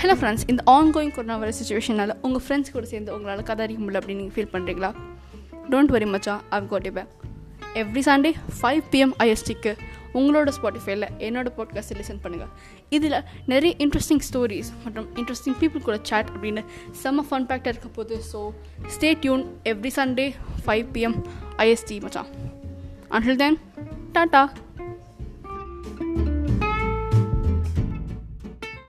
Hello friends இந்த ongoing corona virus சுச்சுவேஷனால் உங்கள் ஃப்ரெண்ட்ஸ் கூட சேர்ந்து உங்களால் கதாரிக்க முடியல அப்படின்னு நீங்கள் ஃபீல் பண்ணுறீங்களா டோன்ட் வரி மச்சா I've got back every Sunday five PM ஐஎஸ்டிக்கு உங்களோட ஸ்பாட்டிஃபைல என்னோட பாட்காஸ்ட் லிசன் பண்ணுங்கள் இதில் நிறைய இன்ட்ரெஸ்டிங் ஸ்டோரிஸ் மற்றும் இன்ட்ரெஸ்டிங் பீப்புள் கூட சேட் அப்படின்னு செம்ம ஃபன் பேக்டாக இருக்க போது so stay tuned every Sunday five PM IST மச்சான் அண்டில் தென் டாட்டா.